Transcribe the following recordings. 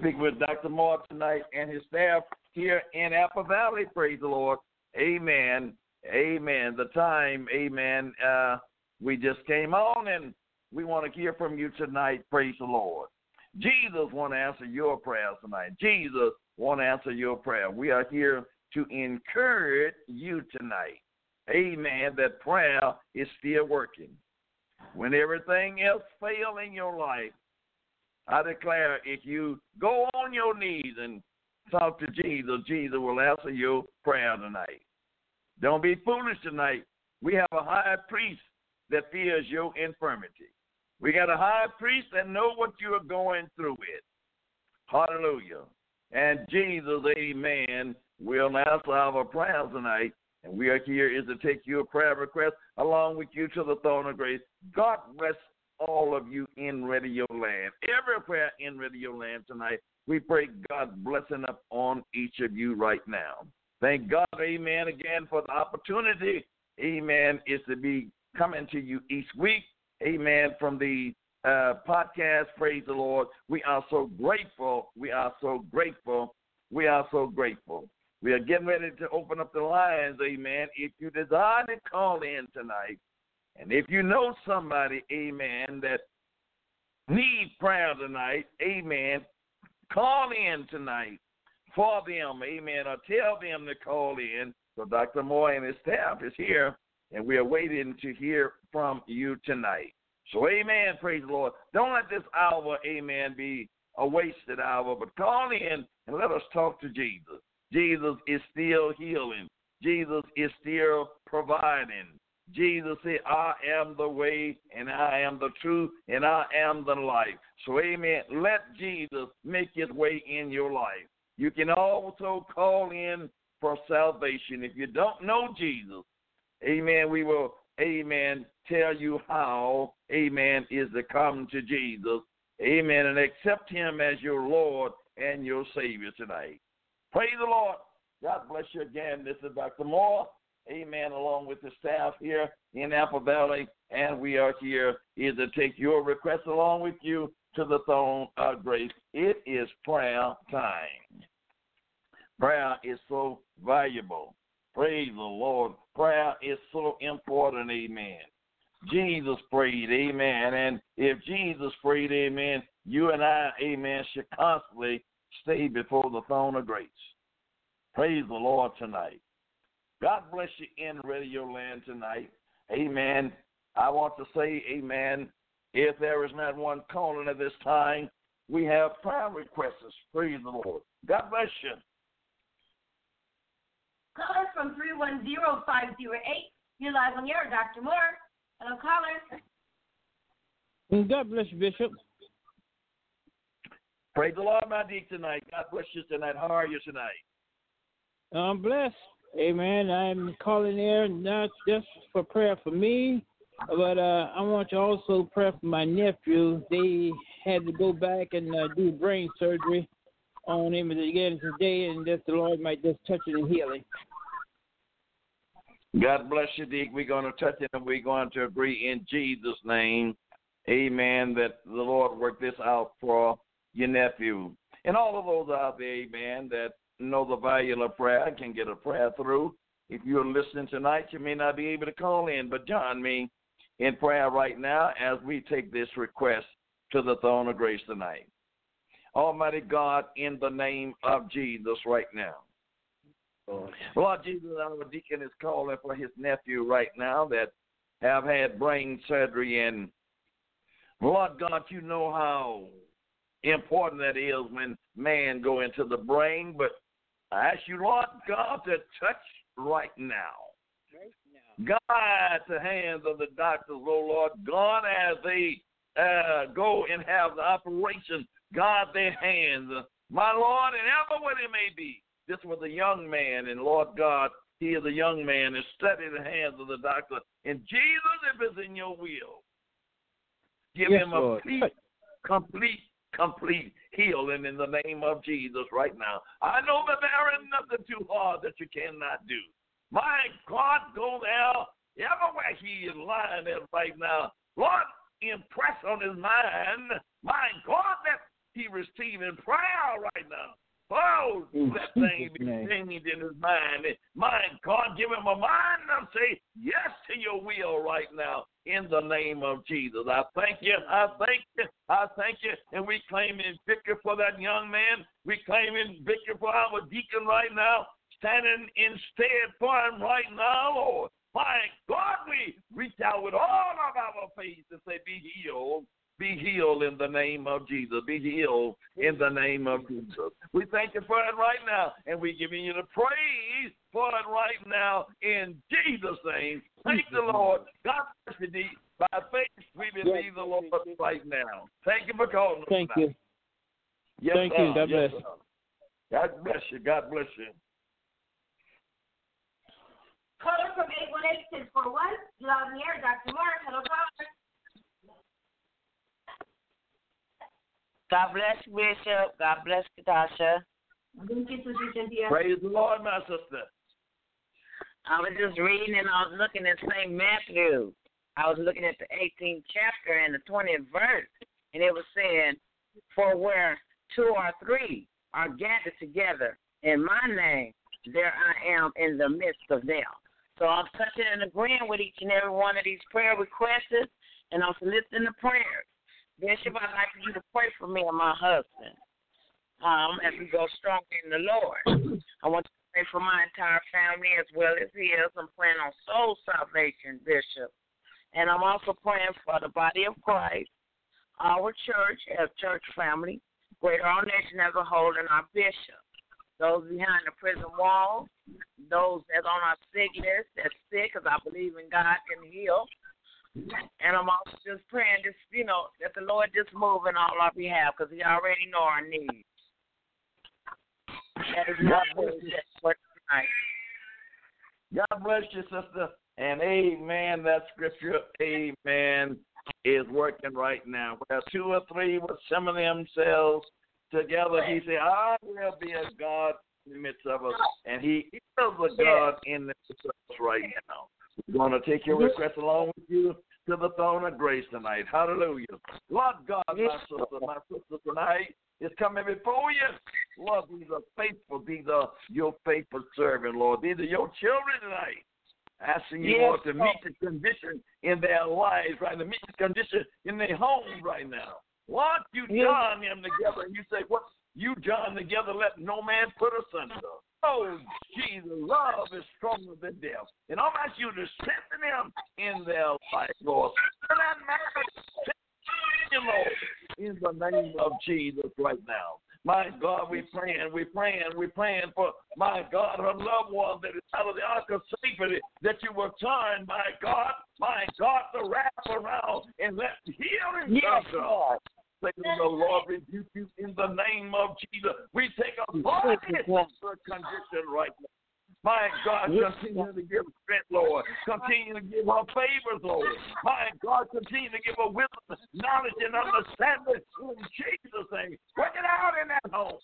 Speak with Dr. Moore tonight and his staff here in Apple Valley. Praise the Lord. Amen. Amen. The time, amen. Uh, we just came on and we want to hear from you tonight. Praise the Lord. Jesus want to answer your prayers tonight. Jesus want to answer your prayer. We are here to encourage you tonight. Amen. That prayer is still working. When everything else fail in your life, I declare if you go on your knees and talk to Jesus, Jesus will answer your prayer tonight. Don't be foolish tonight. We have a high priest that fears your infirmity. We got a high priest that know what you are going through with. Hallelujah. And Jesus, amen, will answer our prayers tonight. And we are here is to take your prayer request along with you to the throne of grace. God bless all of you in Radio Land. everywhere in Radio Land tonight. We pray God's blessing up on each of you right now. Thank God, amen, again for the opportunity, amen, is to be coming to you each week, amen, from the uh, podcast. Praise the Lord. We are so grateful. We are so grateful. We are so grateful. We are getting ready to open up the lines, amen. If you desire to call in tonight, and if you know somebody, amen, that need prayer tonight, amen, call in tonight for them, amen, or tell them to call in. So Dr. Moore and his staff is here, and we are waiting to hear from you tonight. So, amen, praise the Lord. Don't let this hour, amen, be a wasted hour, but call in and let us talk to Jesus. Jesus is still healing. Jesus is still providing. Jesus said, I am the way and I am the truth and I am the life. So, amen. Let Jesus make his way in your life. You can also call in for salvation. If you don't know Jesus, amen, we will, amen, tell you how, amen, is to come to Jesus, amen, and accept him as your Lord and your Savior tonight. Praise the Lord. God bless you again. This is Dr. Moore. Amen. Along with the staff here in Apple Valley. And we are here is to take your request along with you to the throne of grace. It is prayer time. Prayer is so valuable. Praise the Lord. Prayer is so important. Amen. Jesus prayed. Amen. And if Jesus prayed, amen, you and I, amen, should constantly stay before the throne of grace. Praise the Lord tonight. God bless you in Radio Land tonight. Amen. I want to say, Amen. If there is not one calling at this time, we have prayer requests. Praise the Lord. God bless you. Caller from 310508. You're live on the air, Dr. Moore. Hello, caller. Mm, God bless you, Bishop. Praise the Lord, my dear, tonight. God bless you tonight. How are you tonight? I'm blessed. Amen. I'm calling there not just for prayer for me, but uh, I want to also pray for my nephew. They had to go back and uh, do brain surgery on him again today, and that the Lord might just touch it and heal him. God bless you, Deke. We're going to touch it and we're going to agree in Jesus' name. Amen. That the Lord work this out for your nephew. And all of those out there, amen, that know the value of prayer and can get a prayer through. If you're listening tonight, you may not be able to call in, but join me in prayer right now as we take this request to the throne of grace tonight. Almighty God, in the name of Jesus right now. Lord Jesus, our deacon is calling for his nephew right now that have had brain surgery and Lord God, you know how important that is when man go into the brain, but I ask you, Lord God, to touch right now. God, the hands of the doctors, oh Lord, God, as they uh, go and have the operation, God, their hands, my Lord, and ever what it may be. This was a young man, and Lord God, he is a young man, and study the hands of the doctor. And Jesus, if it's in your will, give Yes, him a Lord. complete, complete, complete healing in the name of Jesus right now. I know that there is nothing too hard that you cannot do. My God, go there everywhere he is lying at right now. Lord, impress on his mind, my God, that he receiving prayer right now. Oh, In that thing be changed in his mind. Mind, God, give him a mind and say yes to your will right now in the name of Jesus. I thank you. I thank you. I thank you. And we claim in victory for that young man. We claim in victory for our deacon right now, standing instead for him right now, Lord. My God, we reach out with all of our faith and say, Be healed. Be healed in the name of Jesus. Be healed in the name of Jesus. We thank you for it right now, and we're giving you the praise for it right now in Jesus' name. Thank the Lord. God bless you, D. By faith, we believe the Lord right now. Thank you for calling us Thank tonight. you. Yes, Thank you. God Yes, bless. sir. God bless you. God bless you. Caller from 818-641. You're on the air, Dr. Moore. Hello, caller. God bless you, Bishop. God bless you, Tasha. Thank you, Sister Cynthia. Praise the Lord, my sister. I was just reading and I was looking at St. Matthew. I was looking at the 18th chapter and the 20th verse, and it was saying, For where two or three are gathered together in my name, there I am in the midst of them. So I'm touching and agreeing with each and every one of these prayer requests, and I'm soliciting the prayers. Bishop, I'd like you to pray for me and my husband um, as we go strong in the Lord. I want to pray for my entire family as well as his. I'm praying on soul salvation, Bishop. And I'm also praying for the body of Christ, our church as church family, greater our nation as a whole, and our bishop. Those behind the prison walls, those that's on our sick list, that's sick, because I believe in God can heal. And I'm also just praying, just you know, that the Lord just move in all our behalf, because He already know our needs. That is my prayer for tonight. God bless you, sister. And amen. That scripture, amen, is working right now. Where two or three will summon themselves together, he said, I will be a God in the midst of us. And he is a God in the midst of us right now. We're going to take your request along with you to the throne of grace tonight. Hallelujah. Lord God, my sister, my sister tonight is coming before you. Lord, these are faithful. These are your faithful servant, Lord. These are your children tonight. Asking you, Yes, Lord, to meet the condition in their lives, right? To meet the condition in their homes right now. What you Yes. join them together, and you say, What you join together, let no man put asunder. Oh, Jesus, love is stronger than death. And I'm asking you to strengthen them in their life, Lord. Strengthen that marriage. Strengthen, Lord, in the name of Jesus right now. My God, we praying, we praying, we praying for my God, her loved one that is out of the ark of safety, that you will turn, my God, my God, the wrap around and let healing Yes, come. Lord. Say the Lord rebuke you in the name of Jesus. We authority Yes, Lord. condition right now. My God, continue to give strength, Lord. Continue to give her favors, Lord. My God, continue to give her wisdom, knowledge, and understanding in Jesus' name. Work it out in that home.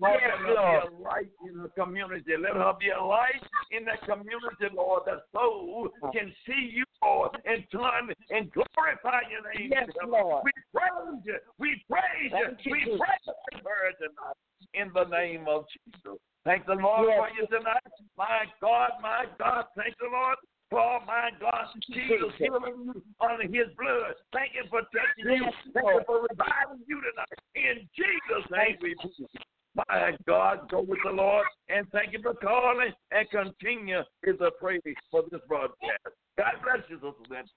Lord, Yes, let her Lord. be a light in the community. Let her be a light in that community, Lord, that soul can see you, Lord, and turn and glorify your name. Yes, Lord. We praise you. We praise you. We praise tonight in the name of Jesus. Thank the Lord Yes. for you tonight. My God, my God, thank the Lord for my God, Jesus healing you under his blood. Thank you for touching you. Thank you for reviving you tonight. In Jesus' name we pray. My God, go with the Lord and thank you for calling and continue is a praise for this broadcast. God bless you, Sister Lindsay.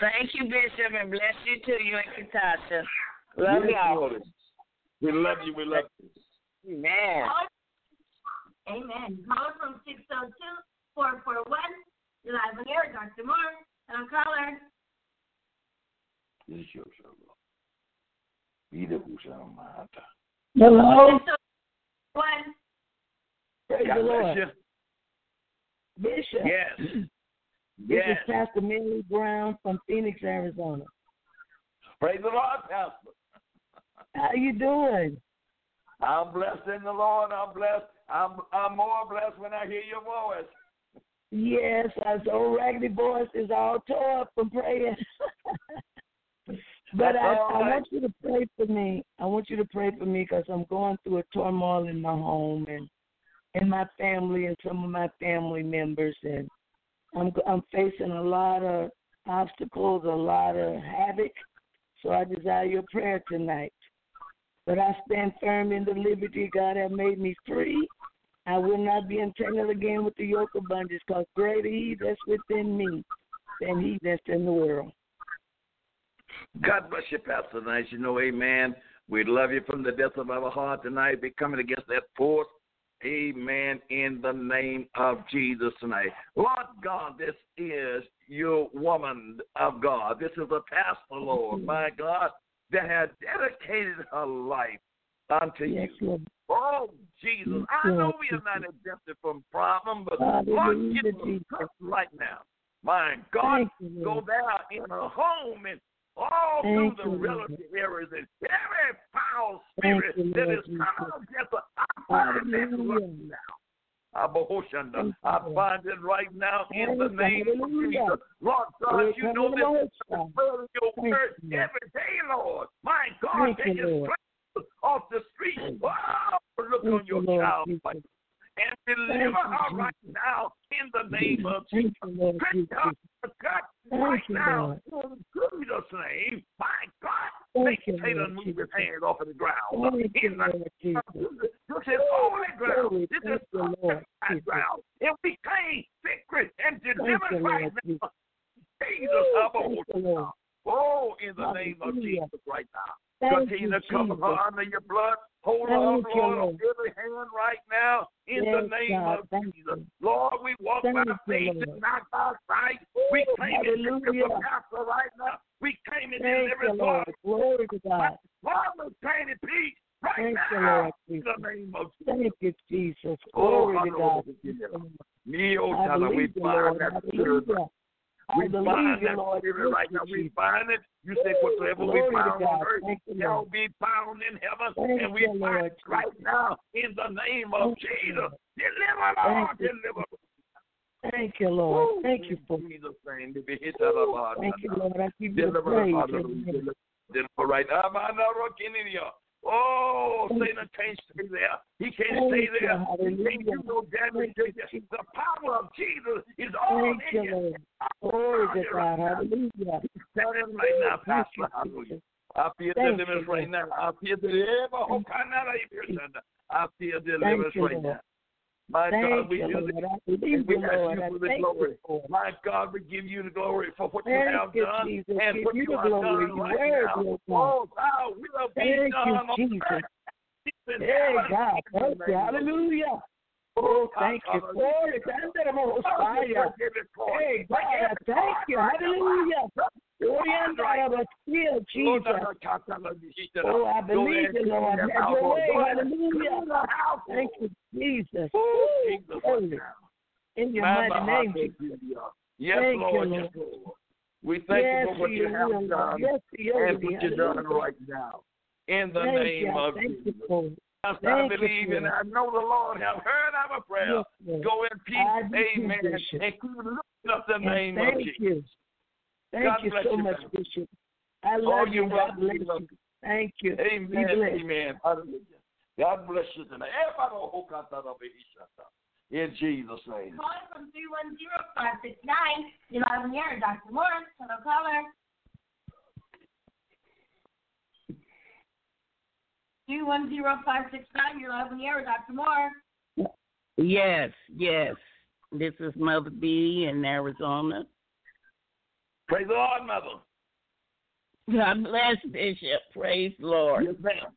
Thank you, Bishop, and bless you too, you and Katasha. Love Yes, y'all. We love you. We love you. Amen. Amen. Call from 602 441. You're live on air, Dr. Moore. And I'm caller. This is your show. Be the Ushamata. Hello, 601. praise God the Lord. you. Bishop. Yes. This Yes. is Pastor Millie Brown from Phoenix, Arizona. Praise the Lord, Pastor. How you doing? I'm blessed in the Lord. I'm blessed. I'm I'm more blessed when I hear your voice. Yes, our old raggedy voice is all tore up from praying. but I, all I want you to pray for me. I want you to pray for me because I'm going through a turmoil in my home and in my family and some of my family members, and I'm I'm facing a lot of obstacles, a lot of havoc. So I desire your prayer tonight. But I stand firm in the liberty God has made me free. I will not be entangled again with the yoke of bondage, because greater He that's within me than He that's in the world. God bless you, Pastor. Nice, you know, Amen. We love you from the depth of our heart tonight. We're coming against that force. Amen. In the name of Jesus tonight. Lord God, this is your woman of God. This is a pastor, Lord, my God, that has dedicated her life unto Yes, you. Lord. Oh, Jesus. I know we are not exempted from problem, but Lord, give us trust right now. My God, you, go there in her home and all Thank through the you, Lord. relative areas and every foul spirit you, that is Jesus. come against her. I bind that now. Abohoshanda. I bind it right now in the name of Jesus. Lord God, you know this is the word of your word every day, Lord. My God, take you, his off the street. Wow, look on your child. And deliver you, her right now in the name of Jesus. Thank you, Lord Cut Jesus. her cut Thank right now in Jesus' name. My God, make you, Satan move his hands off of the ground. You, In the this is holy ground. This is you, holy ground. And we claim victory and deliverance right now. Jesus, Woo, I'm Thank you, Lord. Oh, in the name of Jesus right now. Continue to cover her under your blood. Hold her Thank up, you, Lord, on every hand right now in the name God. of Jesus. you. Lord, we walk Thank by you, faith Lord. and not by sight. We claim it because hallelujah. Pastor right now. We claim it Thank you, deliverance, Lord. Glory to God. Lord, we claim it peace right Thank you, now Lord in the name of Jesus. Thank you, Jesus. Oh, Glory to God. Me, oh, I Father, we you, bind that spirit. We believe bind you, that Lord. spirit right now. We bind it. You say whatsoever we Glory bound on earth Thank shall be bound in heaven. Thank and we bind Lord it right now in the name of Thank Jesus. Deliver, Lord, deliver. Thank you, Lord. Thank you for Jesus' name. to be hit out of our Thank you, Lord. I give you praise. hallelujah. Amen. Deliver, deliver right now. I'm not rocking in here. Oh, Satan can't stay there. He can't stay there. He can't do no damage. You, The power of Jesus is all in you. Glory to God. Hallelujah. Standing right now, Pastor. Hallelujah. I feel deliverance right now. I feel deliverance. I feel deliverance right now. My God, we you, do Lord. this. And we you, ask Lord. you for the thank glory. you. My God, we give you the glory for what you have you, done Jesus. and Give what you you the are glory. done right worthy, now. oh. Oh, thou will be Thank done you, Jesus. Hey. Oh, oh, God. Thank you. Hallelujah. Oh, thank you. Glory. Oh, thank Messiah. Hey, God, thank you. Hallelujah. God, still, Jesus. Oh, I believe you, Lord. Have your way. Hallelujah. Thank you, Jesus. In your mighty name, Jesus. Yes, Thank Lord. you, Yes, Lord. We thank Yes, you for what you have Lord. done Yes, and what you're doing right now. In the Thank name you. of Thank you Jesus. Yes, I Thank you believe for and. I know the Lord have heard our prayer. Yes, Lord. Go in peace. I do too, Amen. And keep lifting up the And name of Jesus. you. Thank God you bless so you, much, man. Bishop. I Oh, love you're you. God bless You're welcome. you. Thank you. Be Amen. blessed. Amen. Hallelujah. God bless you tonight. Oh, in Jesus' name. Calling from 310-569, 11 years, Dr. Morris, hello caller. 310-569, you're live on the air, Dr. Moore. Yes, yes. This is Mother B in Arizona. Praise the Lord, Mother. God bless Bishop. Praise the Lord. Yes, ma'am.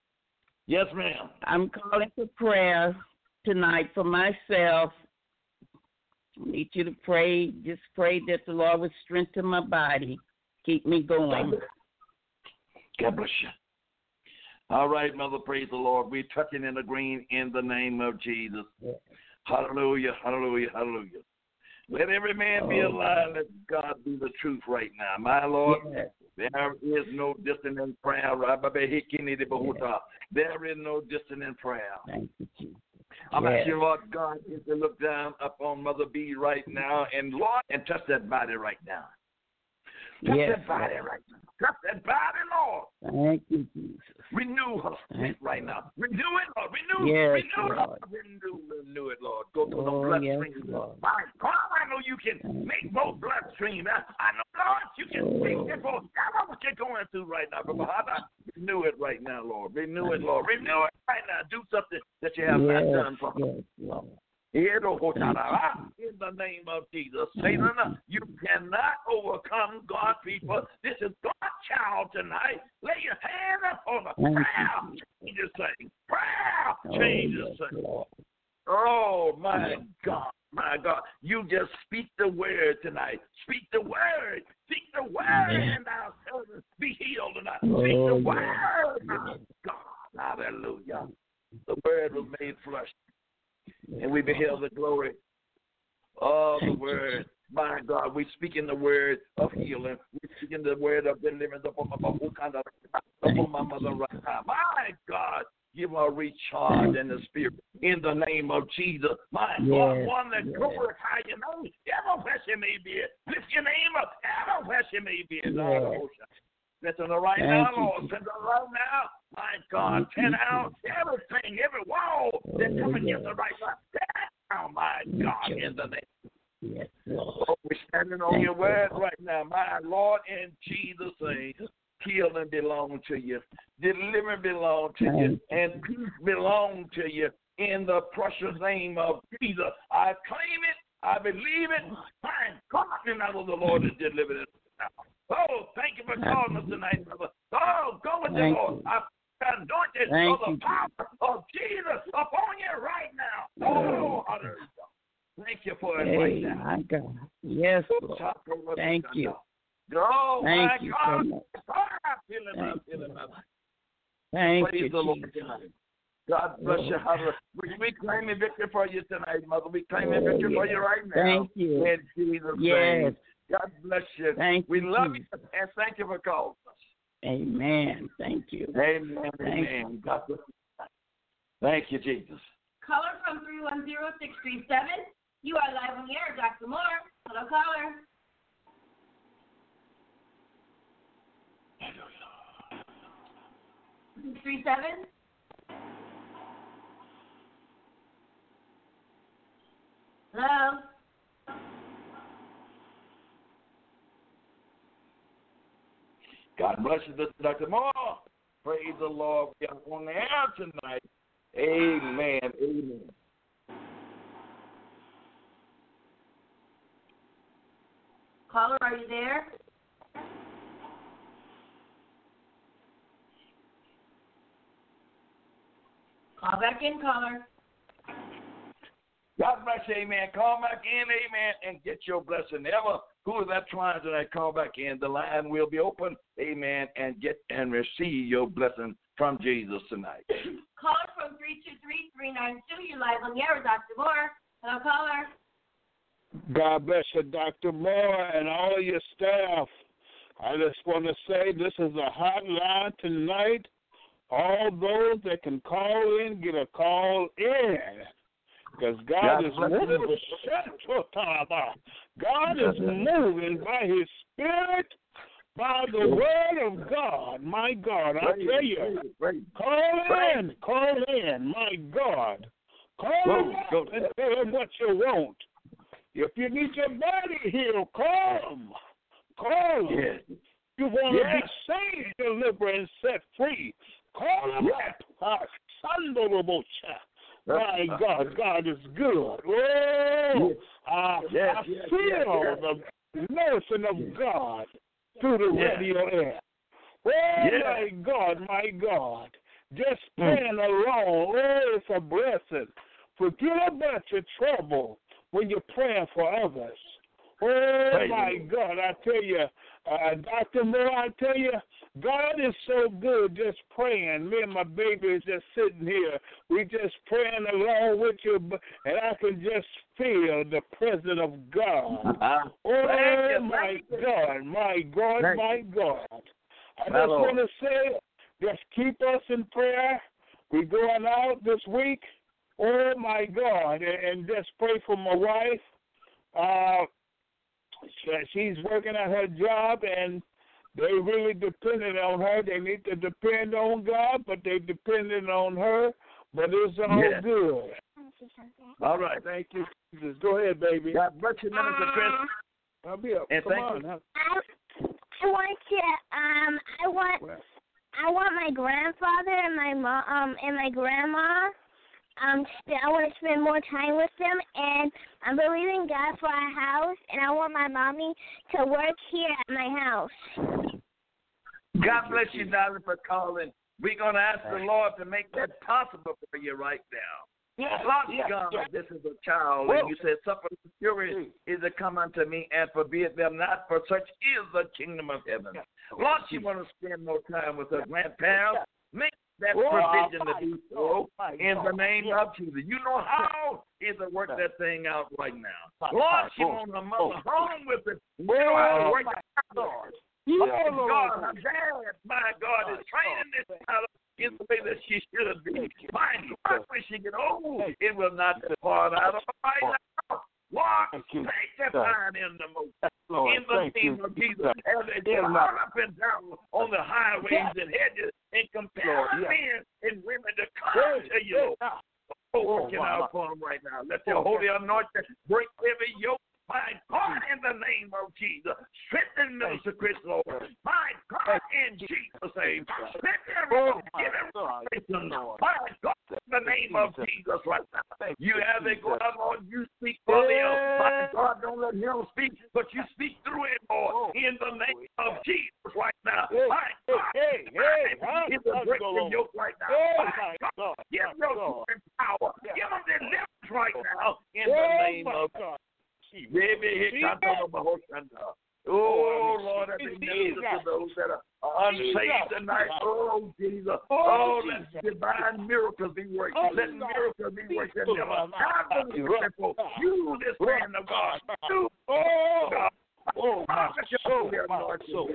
Yes, ma'am. I'm calling for prayer tonight for myself. I need you to pray. Just pray that the Lord would strengthen my body, keep me going. God bless you. All right, Mother, praise the Lord. We're touching and agreeing in the name of Jesus. Hallelujah, hallelujah, hallelujah. Let every man be a oh, alive. Let God be the truth right now. My Lord, Yes. there is no distance in prayer. There is no distance in prayer. Thank you, Jesus. I'm Yes. asking Lord God to look down upon Mother B right now and Lord and touch that body right now. Touch Yes, that body Lord. right now. Touch that body, Lord. Thank you, Jesus. Renew her strength right now. Renew it, Lord. Renew, Yes, renew it, Lord. Lord. Renew, renew it, Lord. Go the Oh, bloodstream. yes, Lord. My God, I know you can Thank make you, both bloodstream. I, I know, Lord, you can Oh. fix it for. I know what you're going through right now, but Father, renew it right now, Lord. Renew it, Lord. Renew it right now. Do something that you have not done for yes, Lord. Ah, in the name of Jesus, Satan, you cannot overcome God, people. This is God's child tonight. Lay your hand up on the prayer. you. Change this thing. Prayer. Oh, Change yes, this thing. Oh, my God. My God. You just speak the word tonight. Speak the word. Speak the word, and our servants be healed tonight. Oh, Speak the word. My God. Hallelujah. The word was made flesh and we beheld the glory of the word. My God, we speak in the word of healing. We speak in the word of deliverance upon my, upon my, upon my mother right now. My God, Give her a recharge in the spirit in the name of Jesus. My God, one that yes. glorify your name, ever where she may be. Lift your name up, ever where she may be. Yes. Listen to right Thank now, you, Lord. Listen to right now. My God, Thank ten out everything, every wall Oh, come against yes. the right now. Oh, Down, my Thank God, you. in the name. Yes, Lord. Oh, we're standing on Thank your you, word right now, my Lord, in Jesus' name. Healing belong to you. Deliverance belong to you. Thank you. And peace belong to you. In the precious name of Jesus. I claim it. I believe it. Thank God, and I know the Lord has delivered it. Oh, thank you for calling us tonight, brother. Oh, go with the Lord. you. I anointed Thank of the you, power of Jesus upon you right now. Oh, hallelujah. Thank you for it right Hey, now. my God. Yes, Lord. Thank you. Oh, Thank my you God. so much. Ah, oh, I feel it, I Thank you. it, Thank Praise you, the Lord Jesus. God bless you. Lord. Hallelujah. We, we claim a victory for you tonight, Mother. We claim a Oh, victory for you right now. Thank you. In Jesus' Yes. name. God bless you. Thank we you, love you and thank you for calling us. Amen. Thank you. Amen. Thank Amen. God bless you. Thank you, Jesus. Caller from 310637. You are live on the air, Dr. Moore. Hello, caller. Three seven. Hello. God bless you. Dr. Moore. Praise the Lord. We are on the air tonight. Amen. Amen. Caller, are you there? Call back in, caller. God bless you, amen. Call back in, amen, and get your blessing. Ever who is that trying tonight, call back in. The line will be open, amen, and get and receive your blessing from Jesus tonight. Caller from 323-392. You're live on the air with Dr. Moore. Hello, caller. God bless you, Dr. Moore, and all your staff. I just want to say this is a hot line tonight. All those that can call in, get a call in. Because God God is moving. God is moving by His Spirit, by the Word of God. My God, I tell you, call in, call in. My God, call him and tell him what you want. If you need your body healed, call him. Call him. Yes. You want to be saved, delivered, and set free. Call him up. Ah. My God, God is good. Oh, Yes. I, Yes, I yes, feel the nursing of God through the radio air. Oh, my God, my God. Just Mm. praying alone. Oh, it's a blessing. Forget about your trouble when you're praying for others. Oh, Praise my Lord. God, I tell you, uh, Dr. Moore, I tell you, God is so good just praying. Me and my baby is just sitting here. We just praying along with you, and I can just feel the presence of God. Uh-huh. Oh, you, my you. God, my God, Thank my God. I just want to say, just keep us in prayer. We're going out this week. Oh, my God. And, and just pray for my wife. Uh, she's working at her job, and they really depended on her. They need to depend on God, but they depended on her. But it's all Yeah. good. All right. Thank you, Jesus. Go ahead, baby. God bless you, Minister Chris. I'll be up. And Come thank on. you. huh? I, I want to um I want I want my grandfather and my mom um and my grandma um sp- I want to spend more time with them and I'm believing God for a house and I want my mommy to work here at my house. God bless you, darling, for calling. We're going to ask the Lord to make that possible for you right now. Yes, Lord yes, God, yes. this is a child, and you said, Suffer the fury is to come unto me and forbid them not, for such is the kingdom of heaven. Lord, you want to spend more time with her grandparents. Make that provision to do so in the name of Jesus. You know how is to work that thing out right now. Lord, she on the mother home with it. Well, work it out, Lord. Oh, God, her dad, my God, is training this child in the way that she should be. My God, when she get old, it will not depart out of her life. Walk Thank sanctified in the most. Lord, in the thank name you, of Jesus, as they run up and down on the highways and hedges and compel Lord, yeah. men and women to come Hey, to you. hey, ah. Oh, Oh, working out for them right now. Let your Oh, holy anointing break every yoke. My God, in the name of Jesus, strengthen Minister Chris, Lord. My God, in Jesus' name, oh, strengthen Oh, everyone. my Give him revelation. Lord. My God, in the name of Jesus. Right now. You have it. God, Lord. You speak for them. My God, don't let him speak, but you speak through him, Lord. Oh. In the name of Jesus right now. Hey, My God, hey, hey, huh? Give the Let's break go the on. yoke right now. Oh, My God. Give your power. Give them deliverance right oh, now in Oh, the name of God. Jesus. Baby, he can't talk about Hoshanda. Oh, Oh, Lord, I think to those that are unsaved tonight. Oh, Jesus. Oh, Oh, let divine miracles be worked. Oh, let miracles be worked in them. Oh, God, for the God. people. You, this man of God. You, Oh, God. oh, my soul, my soul.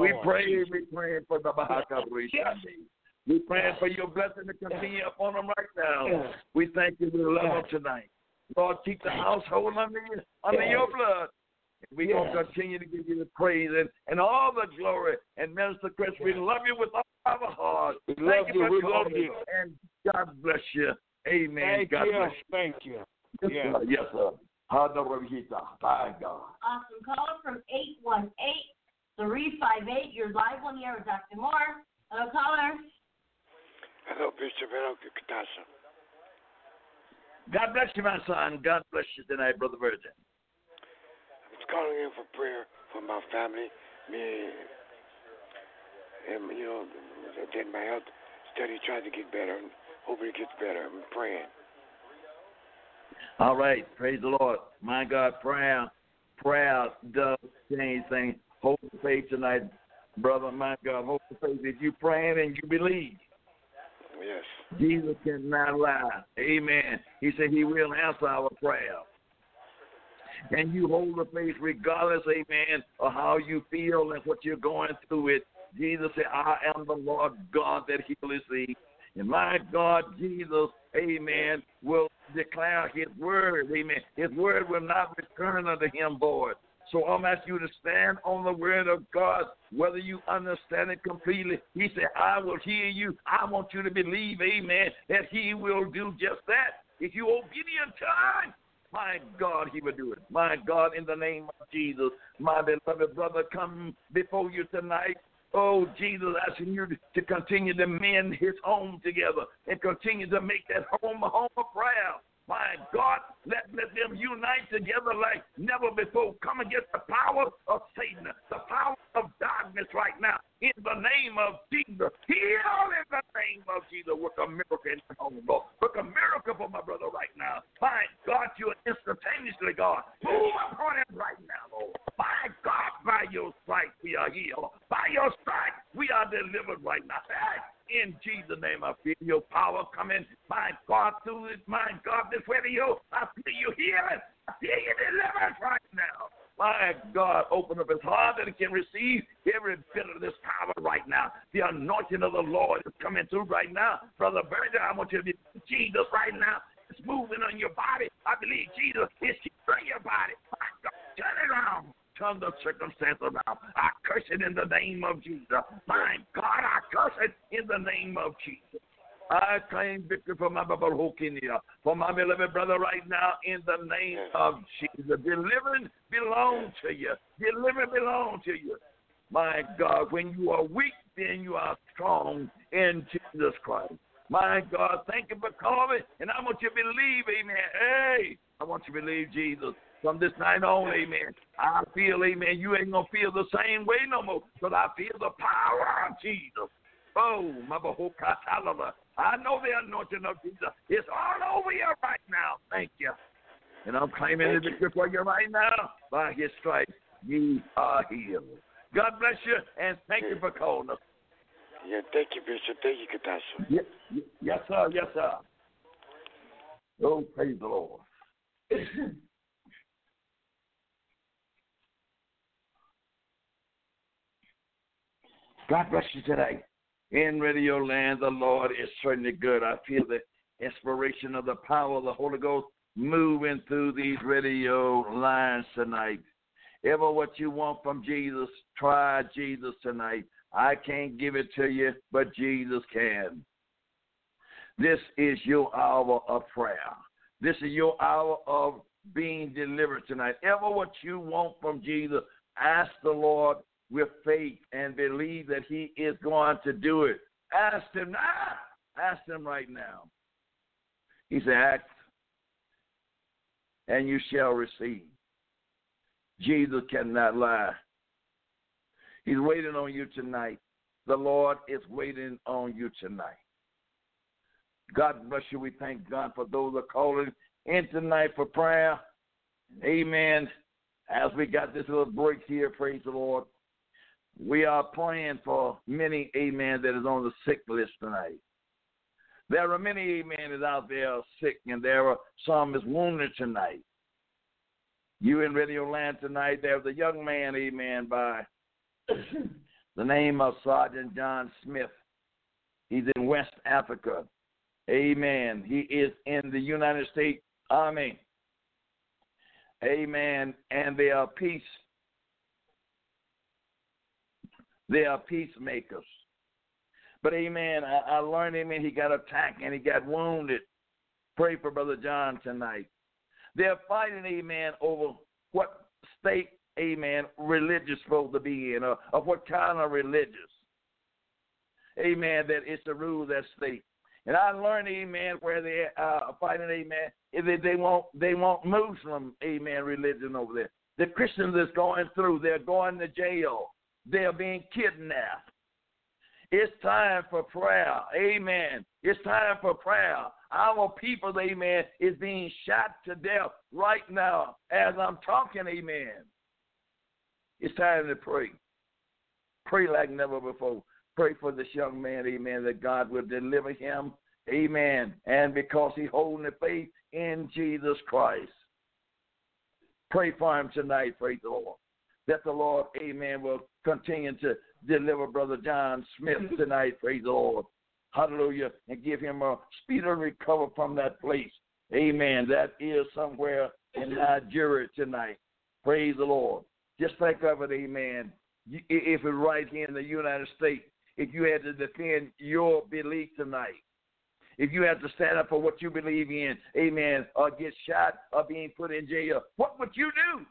We pray, we pray for the Bahakarisha. We pray for your blessing to continue upon them right now. We thank you. We love them tonight. Lord, keep the household under, you- under Yeah. your blood. We're going to continue to give you the praise and, and all the glory. And Minister Chris, we love you with all our heart. We Thank love you. for We love you. And God bless you. Amen. Thank God you. bless you. Thank you. Yes, Yeah. sir. Yes, sir. Hadarabhita. By God. Awesome caller from 818-358. You're live on the air with Dr. Moore. Hello, caller. Hello, Bishop. Hello, Katasha. God bless you, my son. God bless you tonight, Brother Virgin. I was calling in for prayer for my family, me, and you know, then my health steady trying to get better, and hoping it gets better. I'm praying. All right, praise the Lord. My God, prayer, prayer does change things. Hold the faith tonight, brother. My God, hold the faith. If you praying and you believe, Yes. Jesus cannot lie. Amen. He said he will answer our prayer. And you hold the faith regardless, amen, of how you feel and what you're going through it. Jesus said, I am the Lord God that healeth thee. And my God, Jesus, amen, will declare his word. Amen. His word will not return unto him void. So I'm asking you to stand on the word of God, whether you understand it completely. He said, I will hear you. I want you to believe, amen, that he will do just that. If you obedient to him, my God, he will do it. My God, in the name of Jesus, my beloved brother, come before you tonight. Oh, Jesus, asking you to continue to mend his home together and continue to make that home a home of prayer. My God, let, let them unite together like never before. Come against the power of Satan, the power of darkness right now. In the name of Jesus. Heal in the name of Jesus. Work a miracle in the home, Lord. Work a miracle for my brother right now. My God, you are instantaneously, God. Move upon him right now, Lord. My God, by your stripes we are healed. By your stripes we are delivered right now. In Jesus' name, I feel your power coming. My God, through this, my God, this way to you. I feel you healing. I feel you deliverance right now. My God, open up his heart that he can receive every bit of this power right now. The anointing of the Lord is coming through right now. Brother Berger, I want you to be Jesus right now. It's moving on your body. I believe Jesus is healing your body. My God, turn it around. Turn the circumstance around. I curse it in the name of Jesus. My God, I curse it in the name of Jesus. I claim victory for my Hokinia, for my beloved brother right now in the name of Jesus. Deliverance belongs to you. Deliverance belongs to you. My God, when you are weak, then you are strong in Jesus Christ. My God, thank you for calling, and I want you to believe, amen. Hey, I want you to believe Jesus. From this night on, amen. I feel, amen, you ain't going to feel the same way no more, because I feel the power of Jesus. Oh, my Bahokatalala. I know the anointing of Jesus is all over you right now. Thank you. And I'm claiming the victory for you right now. By his stripes, ye are healed. God bless you, and thank you for calling us. Yeah, thank you, Bishop. Thank you, Katasha. Yes, yes, sir. Yes, sir. Oh, praise the Lord. God bless you today. In Radio Land, the Lord is certainly good. I feel the inspiration of the power of the Holy Ghost moving through these radio lines tonight. Ever what you want from Jesus, try Jesus tonight. I can't give it to you, but Jesus can. This is your hour of prayer. This is your hour of being delivered tonight. Ever what you want from Jesus, ask the Lord with faith and believe that He is going to do it. Ask Him now. Ask Him right now. He said, Ask and you shall receive. Jesus cannot lie. He's waiting on you tonight. The Lord is waiting on you tonight. God bless you. We thank God for those that are calling in tonight for prayer. Amen. As we got this little break here, praise the Lord. We are praying for many, amen, that is on the sick list tonight. There are many, amen, that out there sick, and there are some is wounded tonight. You in Radio Land tonight, there's a young man, amen, by the name of Sergeant John Smith. He's in West Africa. Amen. He is in the United States Army. Amen. And they are peace. They are peacemakers. But amen. I, I learned, amen, he got attacked and he got wounded. Pray for Brother John tonight. They're fighting, amen, over what state, amen, religious supposed to be in, or of what kind of religious. Amen, that it's the rule that state. And I learned, amen, where they uh, are fighting, amen, if they, they want they want Muslim, amen, religion over there. The Christians that's going through, they're going to jail. They're being kidnapped. It's time for prayer. Amen. It's time for prayer. Our people, amen, is being shot to death right now as I'm talking, amen. It's time to pray. Pray like never before. Pray for this young man, amen, that God will deliver him, amen. And because he's holding the faith in Jesus Christ. Pray for him tonight, praise the Lord. That the Lord, amen, will continue to deliver Brother John Smith mm-hmm. tonight, praise the Lord. Hallelujah. And give him a speedy recover from that place. Amen. That is somewhere in mm-hmm. Nigeria tonight. Praise the Lord. Just think of it, amen. If it's right here in the United States, if you had to defend your belief tonight, if you had to stand up for what you believe in, amen, or get shot or being put in jail, what would you do?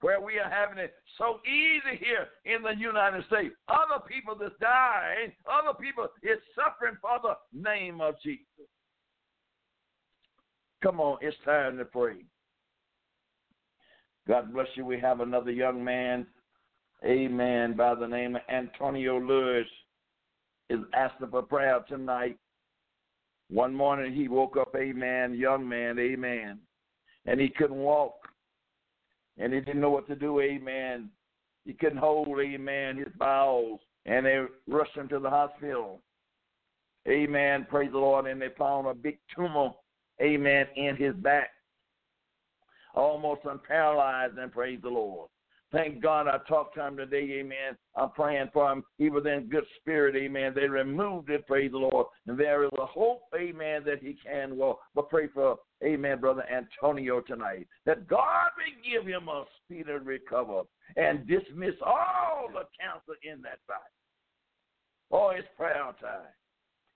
Where we are having it so easy here in the United States. Other people that's dying, other people is suffering for the name of Jesus. Come on, it's time to pray. God bless you. We have another young man, amen, by the name of Antonio Lewis, is asking for prayer tonight. One morning he woke up, amen, young man, amen, and he couldn't walk, and he didn't know what to do, amen. He couldn't hold, amen, his bowels, and they rushed him to the hospital. Amen, praise the Lord, and they found a big tumor, amen, in his back almost unparalyzed, and praise the Lord. Thank God I talked to him today, amen. I'm praying for him. He was in good spirit, amen. They removed it, praise the Lord. And there is a hope, amen, that he can walk. But pray for, amen, Brother Antonio tonight, that God may give him a speedy recover and dismiss all the cancer in that body. Oh, it's prayer time.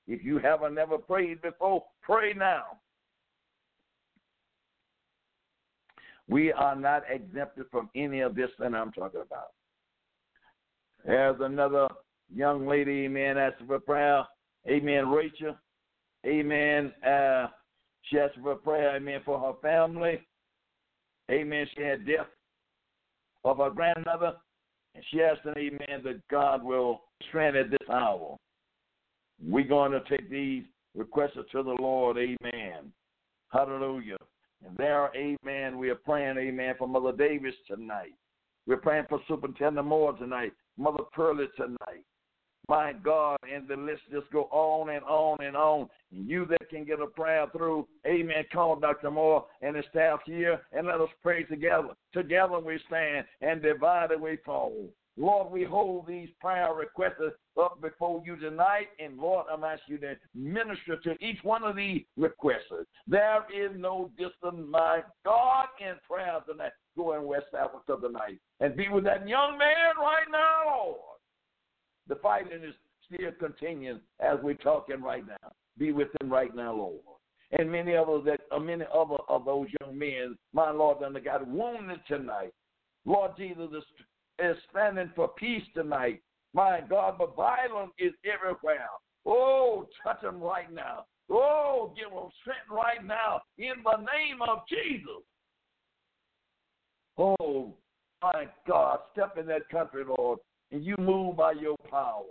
If you haven't never prayed before, pray now. We are not exempted from any of this that I'm talking about. There's another young lady, amen, asking for prayer. Amen, Rachel. Amen. Uh, she asked for prayer, amen, for her family. Amen. She had death of her grandmother. And she asked an amen that God will strengthen at this hour. We're going to take these requests to the Lord. Amen. Hallelujah. And there, amen, we are praying, amen, for Mother Davis tonight. We're praying for Superintendent Moore tonight, Mother Pearlie tonight. My God, and the list just go on and on and on. You that can get a prayer through, amen, call Dr. Moore and the staff here and let us pray together. Together we stand and divided we fall. Lord, we hold these prayer requests up before you tonight, and Lord, I'm asking you to minister to each one of these requests. There is no distance, my God, in prayer tonight. Go in West Africa tonight and be with that young man right now. The fighting is still continuing as we're talking right now. Be with them right now, Lord. And many others that uh, many other of those young men, my Lord, that got wounded tonight. Lord Jesus is, is standing for peace tonight. My God, but violence is everywhere. Oh, touch them right now. Oh, give them strength right now in the name of Jesus. Oh, my God, step in that country, Lord, and you move by your power.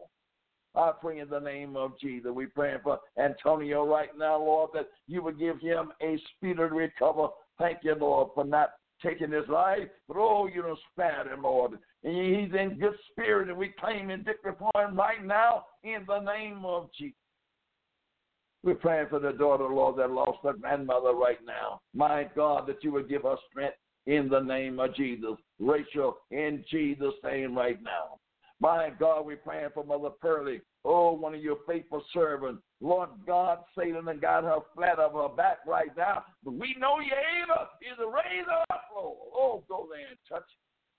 I pray in the name of Jesus. We praying for Antonio right now, Lord, that you would give him a speedy recover. Thank you, Lord, for not taking his life, but oh, you don't spare him, Lord. And he's in good spirit, and we claim in victory for him right now in the name of Jesus. We're praying for the daughter, Lord, that lost her grandmother right now. My God, that you would give her strength in the name of Jesus. Rachel, in Jesus' name right now. My God, we're praying for Mother Pearlie. Oh, one of your faithful servants. Lord God, Satan and got her flat of her back right now. But we know you able. Is a raise up, Lord. Oh, go there and touch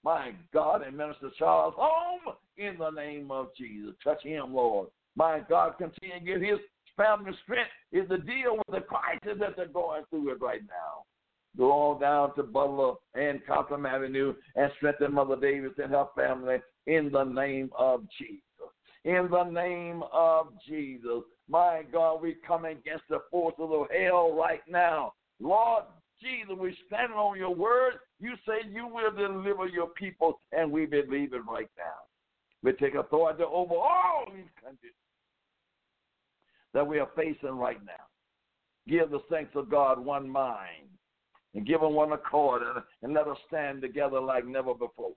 my God and Minister Charles home in the name of Jesus. Touch him, Lord. My God, continue to give his family strength is to deal with the crisis that they're going through it right now. Go on down to Butler and Cotham Avenue and strengthen Mother Davis and her family in the name of Jesus. In the name of Jesus. My God, we come against the force of hell right now. Lord Jesus, we stand on your word. You say you will deliver your people, and we believe it right now. We take authority over all these countries that we are facing right now. Give the saints of God one mind and give them one accord and, and let us stand together like never before.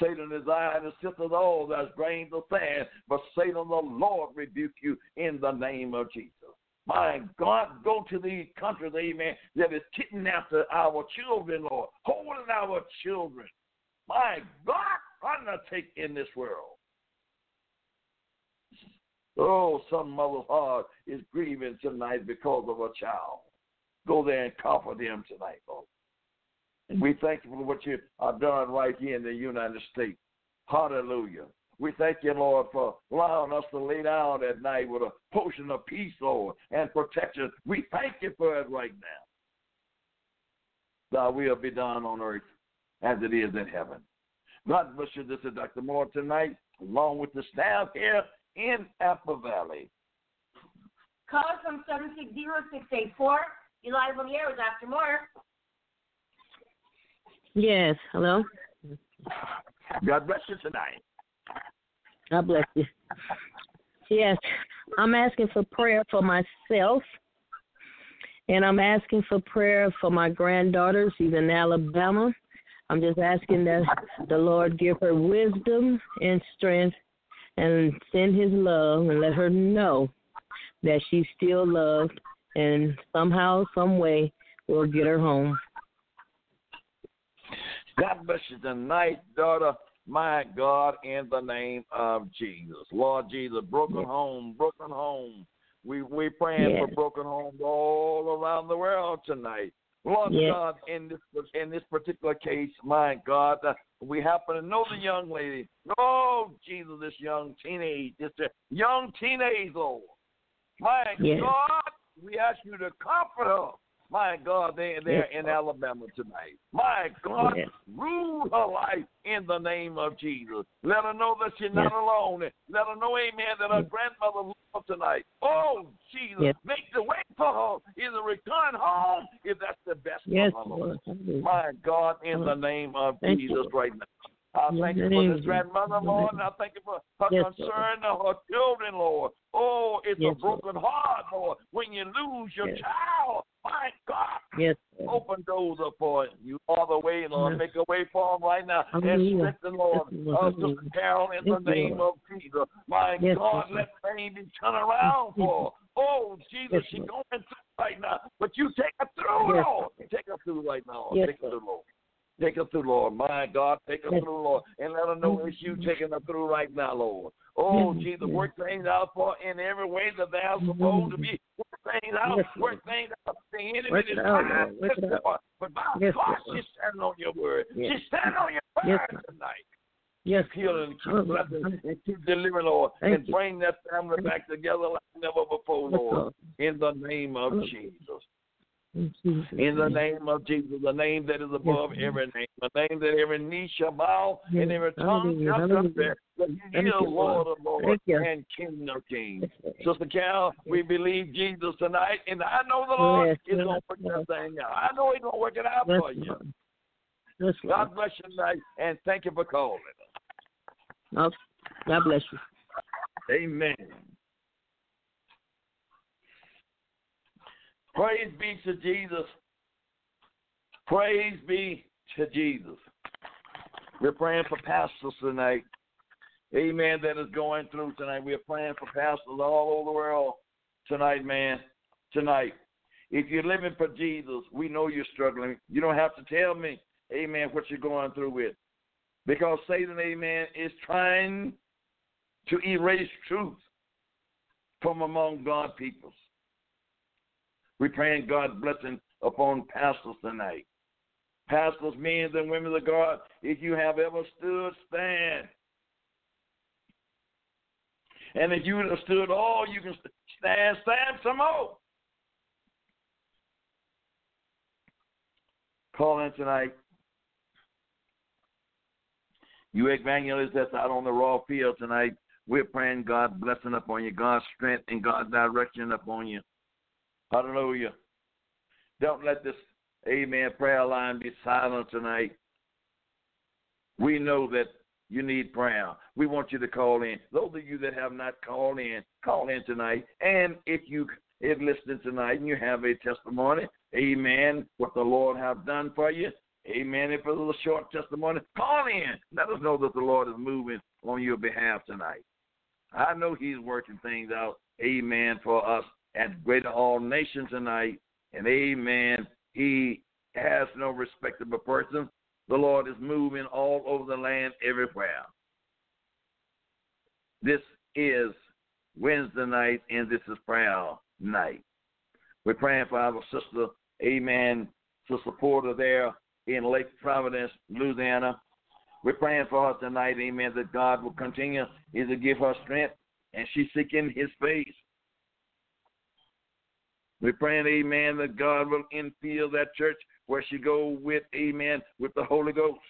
Satan is I and sitteth all that's grains of sand, but Satan the Lord rebuke you in the name of Jesus. My God, go to these countries, amen, that is kidnapping our children, Lord, holding our children. My God, undertake in this world. Oh, some mother's heart is grieving tonight because of a child go there and comfort them tonight, Lord. And we thank you for what you have done right here in the United States. Hallelujah. We thank you, Lord, for allowing us to lay down at night with a potion of peace, Lord, and protection. We thank you for it right now. Thy will be done on earth as it is in heaven. God bless you. This is Dr. Moore tonight, along with the staff here in Apple Valley. Call us from 760 684 live on the air with Alfred Moore. Yes, hello. God bless you tonight. God bless you. Yes, I'm asking for prayer for myself, and I'm asking for prayer for my granddaughter. She's in Alabama. I'm just asking that the Lord give her wisdom and strength and send his love and let her know that she's still loved and somehow, some way, we'll get her home. God bless you tonight, daughter. My God, in the name of Jesus. Lord Jesus, broken home, broken home. We we praying Yes. for broken homes all around the world tonight. Lord Yes. God, in this in this particular case, my God, uh, we happen to know the young lady. Oh, Jesus, this young teenage, this young teenage Lord. My Yes. God, we ask you to comfort her. My God, they, they're Yes, in Alabama tonight. My God, Yes. rule her life in the name of Jesus. Let her know that she's not alone. Let her know, amen, that her grandmother loves her tonight. Oh, Jesus, Yes. make the way for her in the return home if that's the best Yes, for her, Lord. Lord. My God, in the name of Thank Jesus Lord. right now. I thank you for this grandmother, Lord, and I thank you for her Yes, Lord. concern of her children, Lord. Oh, it's Yes, a broken heart, Lord, when you lose your Yes. child. My God. Yes, Lord. Open doors up for it. You are the way, Lord. Yes. Make a way for them right now. And Hallelujah. strengthen, Lord, Yes, Lord. uh, Hallelujah. Carol in Thank the name Lord. of Jesus. My Yes, God, Lord. let things be turned around for her. Oh, Jesus, Yes, she's going through right now. But you take her through, Yes. Lord. Take her through right now. Yes, take her through, Lord. Take her through, Lord. My God, take her through, Lord. And let her know it's you taking her through right now, Lord. Oh, Jesus, work things out for in every way that they're supposed to be. Work things out. Yes, Work things out. The enemy Work is out, trying Work to it out. But by Yes, God, she's standing on your word. Yes. She's standing on your Yes, word tonight. Yes. Healing, keep blessing, and keep delivering, Lord. Thank and you. bring that family back together like never before, Lord. In the name of. Jesus. In Jesus' In the name. of Jesus, the name that is above Lord. every name, the name that every knee shall bow Yes. and every tongue shall confess that He is Lord Lord. of Lords and King of Kings. Yes. Sister Cal, we believe Jesus tonight, and I know the Lord Yes, is yes, going to work yes. that thing out. I know He's going to work it out Yes, for you. Yes, God bless you tonight, and thank you for calling. God bless you. Amen. Praise be to Jesus. Praise be to Jesus. We're praying for pastors tonight. Amen. That is going through tonight. We're praying for pastors all over the world tonight, man. Tonight. If you're living for Jesus, we know you're struggling. You don't have to tell me, amen, what you're going through with. Because Satan, amen, is trying to erase truth from among God peoples. We praying God blessing upon pastors tonight. Pastors, men and women of God, if you have ever stood, stand. And if you have stood all, you can stand, stand some more. Call in tonight. You evangelists that's out on the raw field tonight, we're praying God blessing upon you, God's strength and God's direction upon you. Hallelujah. Don't let this amen prayer line be silent tonight. We know that you need prayer. We want you to call in. Those of you that have not called in, call in tonight. And if you is listening tonight and you have a testimony, amen, what the Lord have done for you, amen. If it's a little short testimony, call in. Let us know that the Lord is moving on your behalf tonight. I know He's working things out, amen, for us at Greater All Nations tonight. And amen, He has no respect of a person. The Lord is moving all over the land everywhere. This is Wednesday night, and this is prayer night. We're praying for our sister, amen, Sister Porter there in Lake Providence, Louisiana. We're praying for her tonight, amen, that God will continue to give her strength, and she's seeking His face. We're praying, amen, that God will infill that church where she go with, amen, with the Holy Ghost.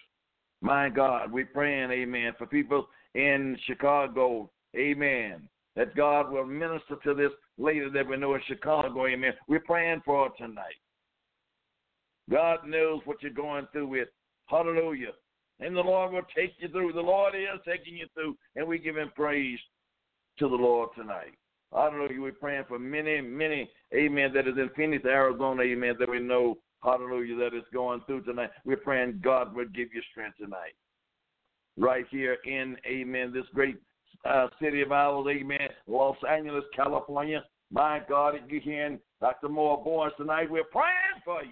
My God, we're praying, amen, for people in Chicago, amen, that God will minister to this lady that we know in Chicago, amen. We're praying for her tonight. God knows what you're going through with. Hallelujah. And the Lord will take you through. The Lord is taking you through, and we give him praise to the Lord tonight. Hallelujah. We're praying for many, many, amen, that is in Phoenix, Arizona, amen, that we know, hallelujah, that is going through tonight. We're praying God will give you strength tonight. Right here in, amen, this great uh, city of ours, amen, Los Angeles, California. My God, if you're hearing Dr. Moore Boyce tonight, we're praying for you.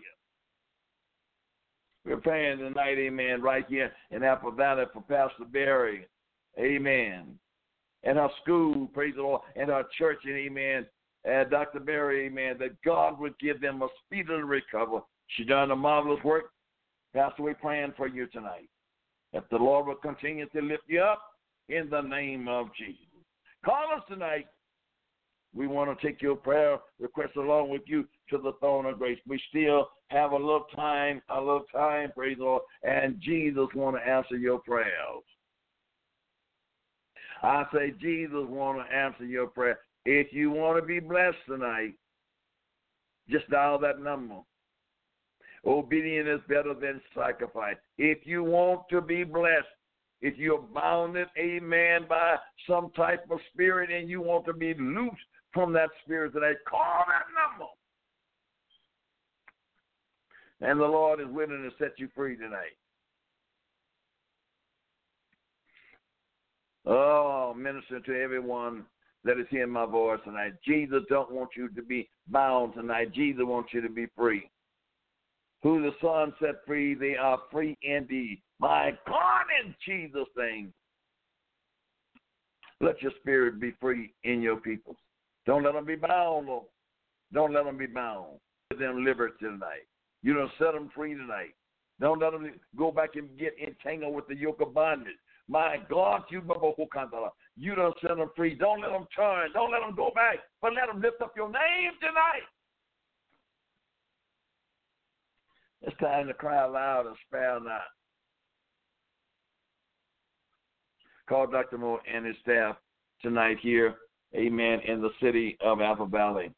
We're praying tonight, amen, right here in Apple Valley for Pastor Barry. Amen and our school, praise the Lord, and our church, and amen. And Dr. Barry, amen, that God would give them a speedy recovery. She done a marvelous work. Pastor, we're praying for you tonight. That the Lord will continue to lift you up in the name of Jesus. Call us tonight. We want to take your prayer request along with you to the throne of grace. We still have a little time, a little time, praise the Lord, and Jesus want to answer your prayers. I say Jesus want to answer your prayer. If you want to be blessed tonight, just dial that number. Obedience is better than sacrifice. If you want to be blessed, if you're bounded, amen, by some type of spirit and you want to be loose from that spirit tonight, call that number. And the Lord is willing to set you free tonight. Oh, minister to everyone that is hearing my voice tonight. Jesus don't want you to be bound tonight. Jesus wants you to be free. Who the Son set free, they are free indeed. My God, in Jesus' name. Let your spirit be free in your people. Don't let them be bound, Lord. Don't let them be bound. Give them liberty tonight. You don't set them free tonight. Don't let them go back and get entangled with the yoke of bondage. My God, you remember who you don't set them free. Don't let them turn. Don't let them go back, but let them lift up your name tonight. It's time to cry loud and spare not. Call Dr. Moore and his staff tonight here, amen, in the city of Apple Valley.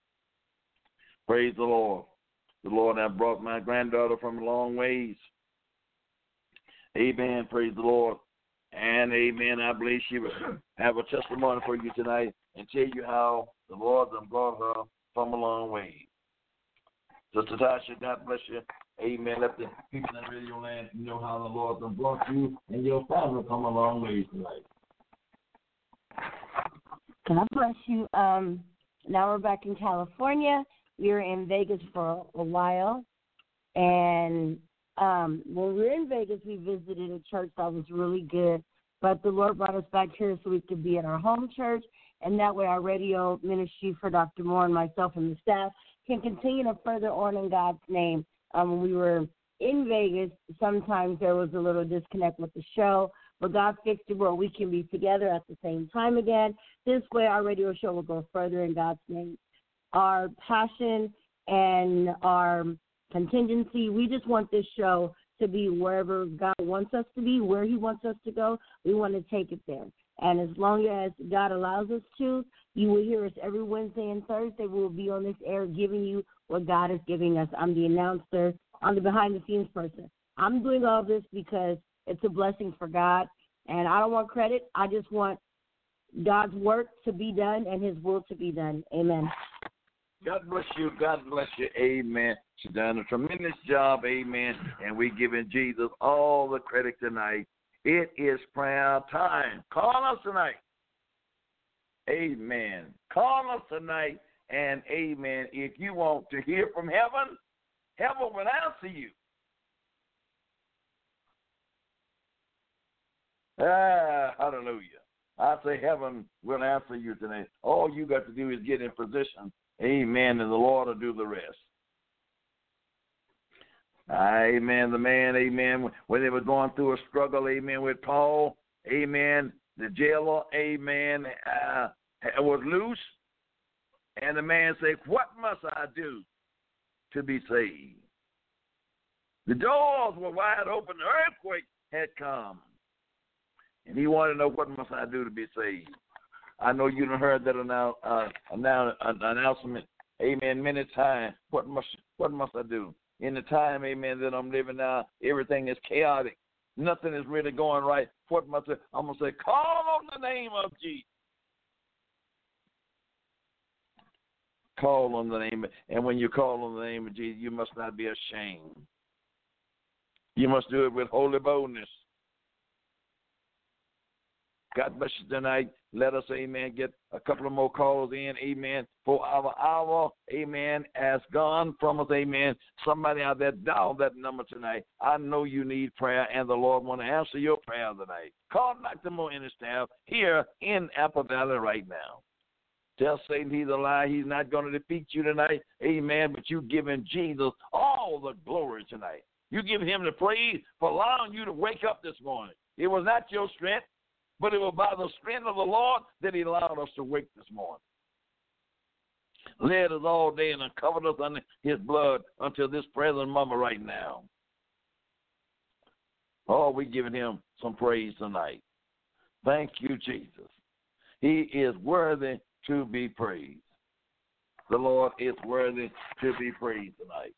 Praise the Lord. The Lord have brought my granddaughter from a long ways. Amen. Praise the Lord. And amen. I believe she will have a testimony for you tonight and tell you how the Lord has brought her from a long way. Sister Tasha, God bless you. Amen. Let the people in radio land know how the Lord has brought you and your family from a long way tonight. God bless you. Um, now we're back in California. We were in Vegas for a while, and um, when we were in Vegas, we visited a church that was really good. But the Lord brought us back here so we could be in our home church, and that way our radio ministry for Dr. Moore and myself and the staff can continue to further honor God's name. Um, when we were in Vegas, sometimes there was a little disconnect with the show, but God fixed it where we can be together at the same time again. This way, our radio show will go further in God's name. Our passion and our contingency, we just want this show to be wherever God wants us to be, where He wants us to go. We want to take it there. And as long as God allows us to, you will hear us every Wednesday and Thursday. We will be on this air giving you what God is giving us. I'm the announcer, I'm the behind the scenes person. I'm doing all this because it's a blessing for God. And I don't want credit. I just want God's work to be done and His will to be done. Amen. God bless you. God bless you. Amen. She's done a tremendous job. Amen. And we're giving Jesus all the credit tonight. It is prayer time. Call us tonight. Amen. Call us tonight. And amen. If you want to hear from heaven, heaven will answer you. Ah, hallelujah. I say heaven will answer you tonight. All you got to do is get in position. Amen. And the Lord will do the rest. Amen. The man, amen, when they were going through a struggle, amen, with Paul, amen, the jailer, amen, uh, was loose. And the man said, What must I do to be saved? The doors were wide open, the earthquake had come. And he wanted to know what must I do to be saved. I know you have heard that announce, uh, announce, uh, announcement, amen, many times. What must what must I do? In the time, amen, that I'm living now, everything is chaotic. Nothing is really going right. What must I, I'm to say, call on the name of Jesus. Call on the name, and when you call on the name of Jesus, you must not be ashamed. You must do it with holy boldness. God bless you tonight. Let us, amen, get a couple of more calls in, amen, for our hour, amen, has gone from us, amen. Somebody out there dial that number tonight. I know you need prayer, and the Lord want to answer your prayer tonight. Call Dr. Moore and his staff here in Apple Valley right now. Tell Satan he's a lie. He's not going to defeat you tonight. Amen. But you giving Jesus all the glory tonight. You give him the praise for allowing you to wake up this morning. It was not your strength, but it was by the strength of the Lord that he allowed us to wake this morning. Led us all day and covered us under his blood until this present moment right now. Oh, we're giving him some praise tonight. Thank you, Jesus. He is worthy to be praised. The Lord is worthy to be praised tonight.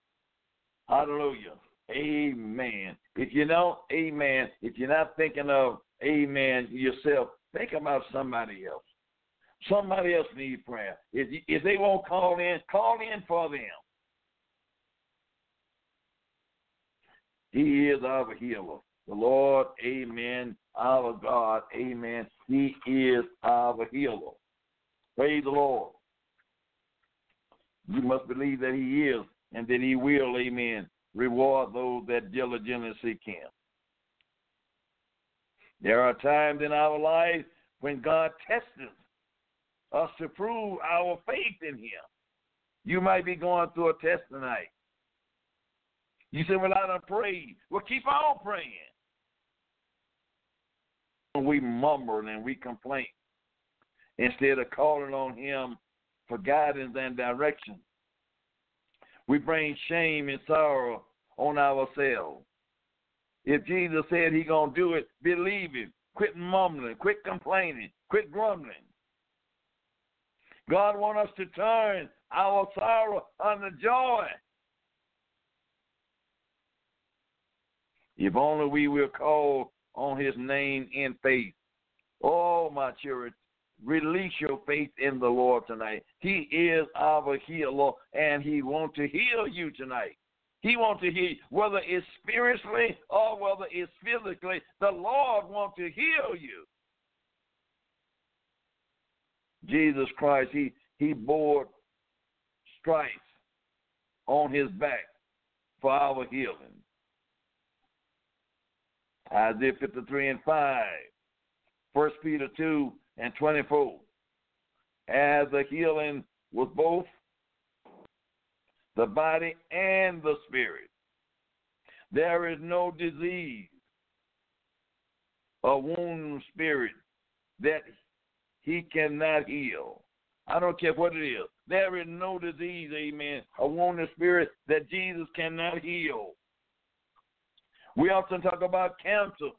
Hallelujah. Amen. If you know, amen, if you're not thinking of, amen, yourself, think about somebody else. Somebody else needs prayer. If, if they won't call in, call in for them. He is our healer. The Lord, amen, our God, amen. He is our healer. Praise the Lord. You must believe that He is and that He will, amen, reward those that diligently seek Him. There are times in our lives when God tests us to prove our faith in Him. You might be going through a test tonight. You say, Well, I don't pray. Well, keep on praying. We mumble and we complain instead of calling on Him for guidance and direction. We bring shame and sorrow on ourselves. If Jesus said He gonna do it, believe Him. Quit mumbling, quit complaining, quit grumbling. God wants us to turn our sorrow unto joy. If only we will call on his name in faith. Oh, my children, release your faith in the Lord tonight. He is our healer, and he wants to heal you tonight. He wants to heal you, whether it's spiritually or whether it's physically. The Lord wants to heal you. Jesus Christ, he, he bore stripes on his back for our healing. Isaiah 53 and 5, 1 Peter 2 and 24. As the healing was both the body and the spirit. There is no disease, a wound spirit that he cannot heal. I don't care what it is. There is no disease, amen, a wounded spirit that Jesus cannot heal. We often talk about cancer.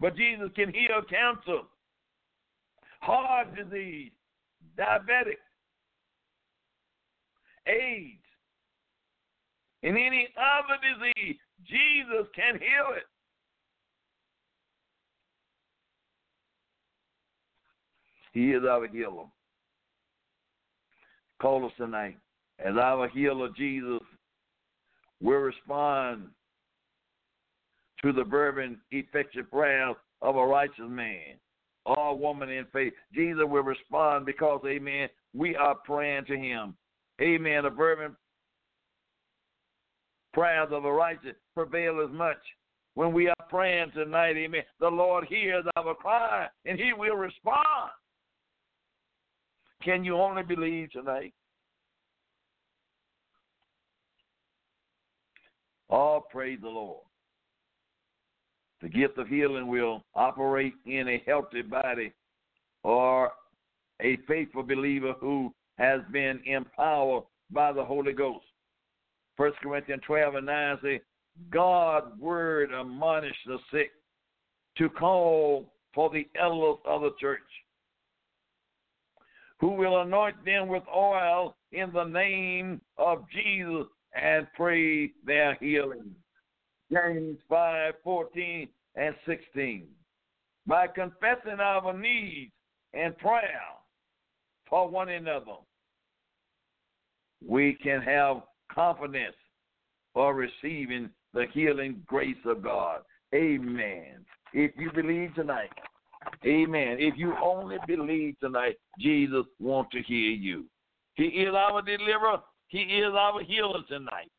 But Jesus can heal cancer, heart disease, diabetic, AIDS, and any other disease. Jesus can heal it. He is our healer. Call us tonight. As our healer, Jesus will respond to the fervent, effective prayers of a righteous man or woman in faith. Jesus will respond because, amen, we are praying to him. Amen. The fervent prayers of the righteous prevail as much. When we are praying tonight, amen, the Lord hears our cry and he will respond. Can you only believe tonight? All praise the Lord. The gift of healing will operate in a healthy body or a faithful believer who has been empowered by the Holy Ghost. 1 Corinthians 12 and 9 say, God's word admonish the sick to call for the elders of the church, who will anoint them with oil in the name of Jesus and pray their healing. James 5 14 and 16. By confessing our needs and prayer for one another, we can have confidence for receiving the healing grace of God. Amen. If you believe tonight, amen. If you only believe tonight, Jesus wants to hear you. He is our deliverer. He is our healer tonight.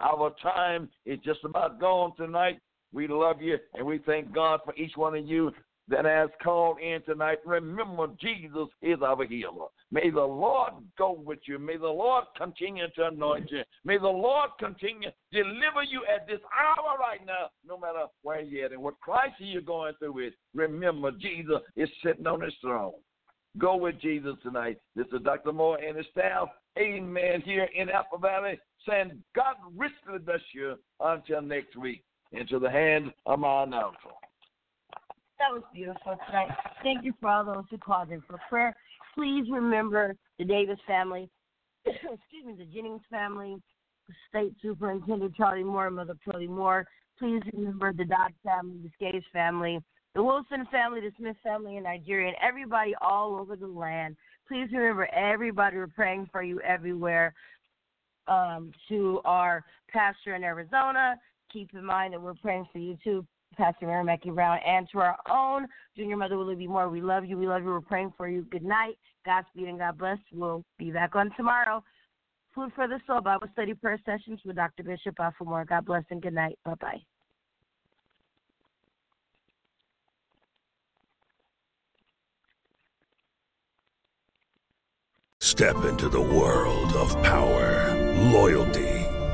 Our time is just about gone tonight. We love you and we thank God for each one of you that has called in tonight. Remember, Jesus is our healer. May the Lord go with you. May the Lord continue to anoint you. May the Lord continue to deliver you at this hour right now, no matter where you're at and what crisis you're going through is. Remember, Jesus is sitting on his throne. Go with Jesus tonight. This is Dr. Moore and his staff. Amen. Here in Apple Valley, saying God richly bless you until next week. Into the hands of my announcer. That was beautiful tonight. Thank you for all those who called in for prayer. Please remember the Davis family, excuse me, the Jennings family, State Superintendent Charlie Moore, Mother Charlie Moore. Please remember the Dodd family, the Skates family, the Wilson family, the Smith family in Nigeria, and everybody all over the land. Please remember everybody. We're praying for you everywhere. Um, to our pastor in Arizona, keep in mind that we're praying for you too, Pastor Mary Mackey Brown, and to our own junior mother, Willie B. Moore. We love you. We love you. We're praying for you. Good night. Godspeed and God bless. We'll be back on tomorrow. Food for the Soul Bible Study Prayer Sessions with Dr. Bishop Alfred Moore. God bless and good night. Bye bye. Step into the world of power, loyalty,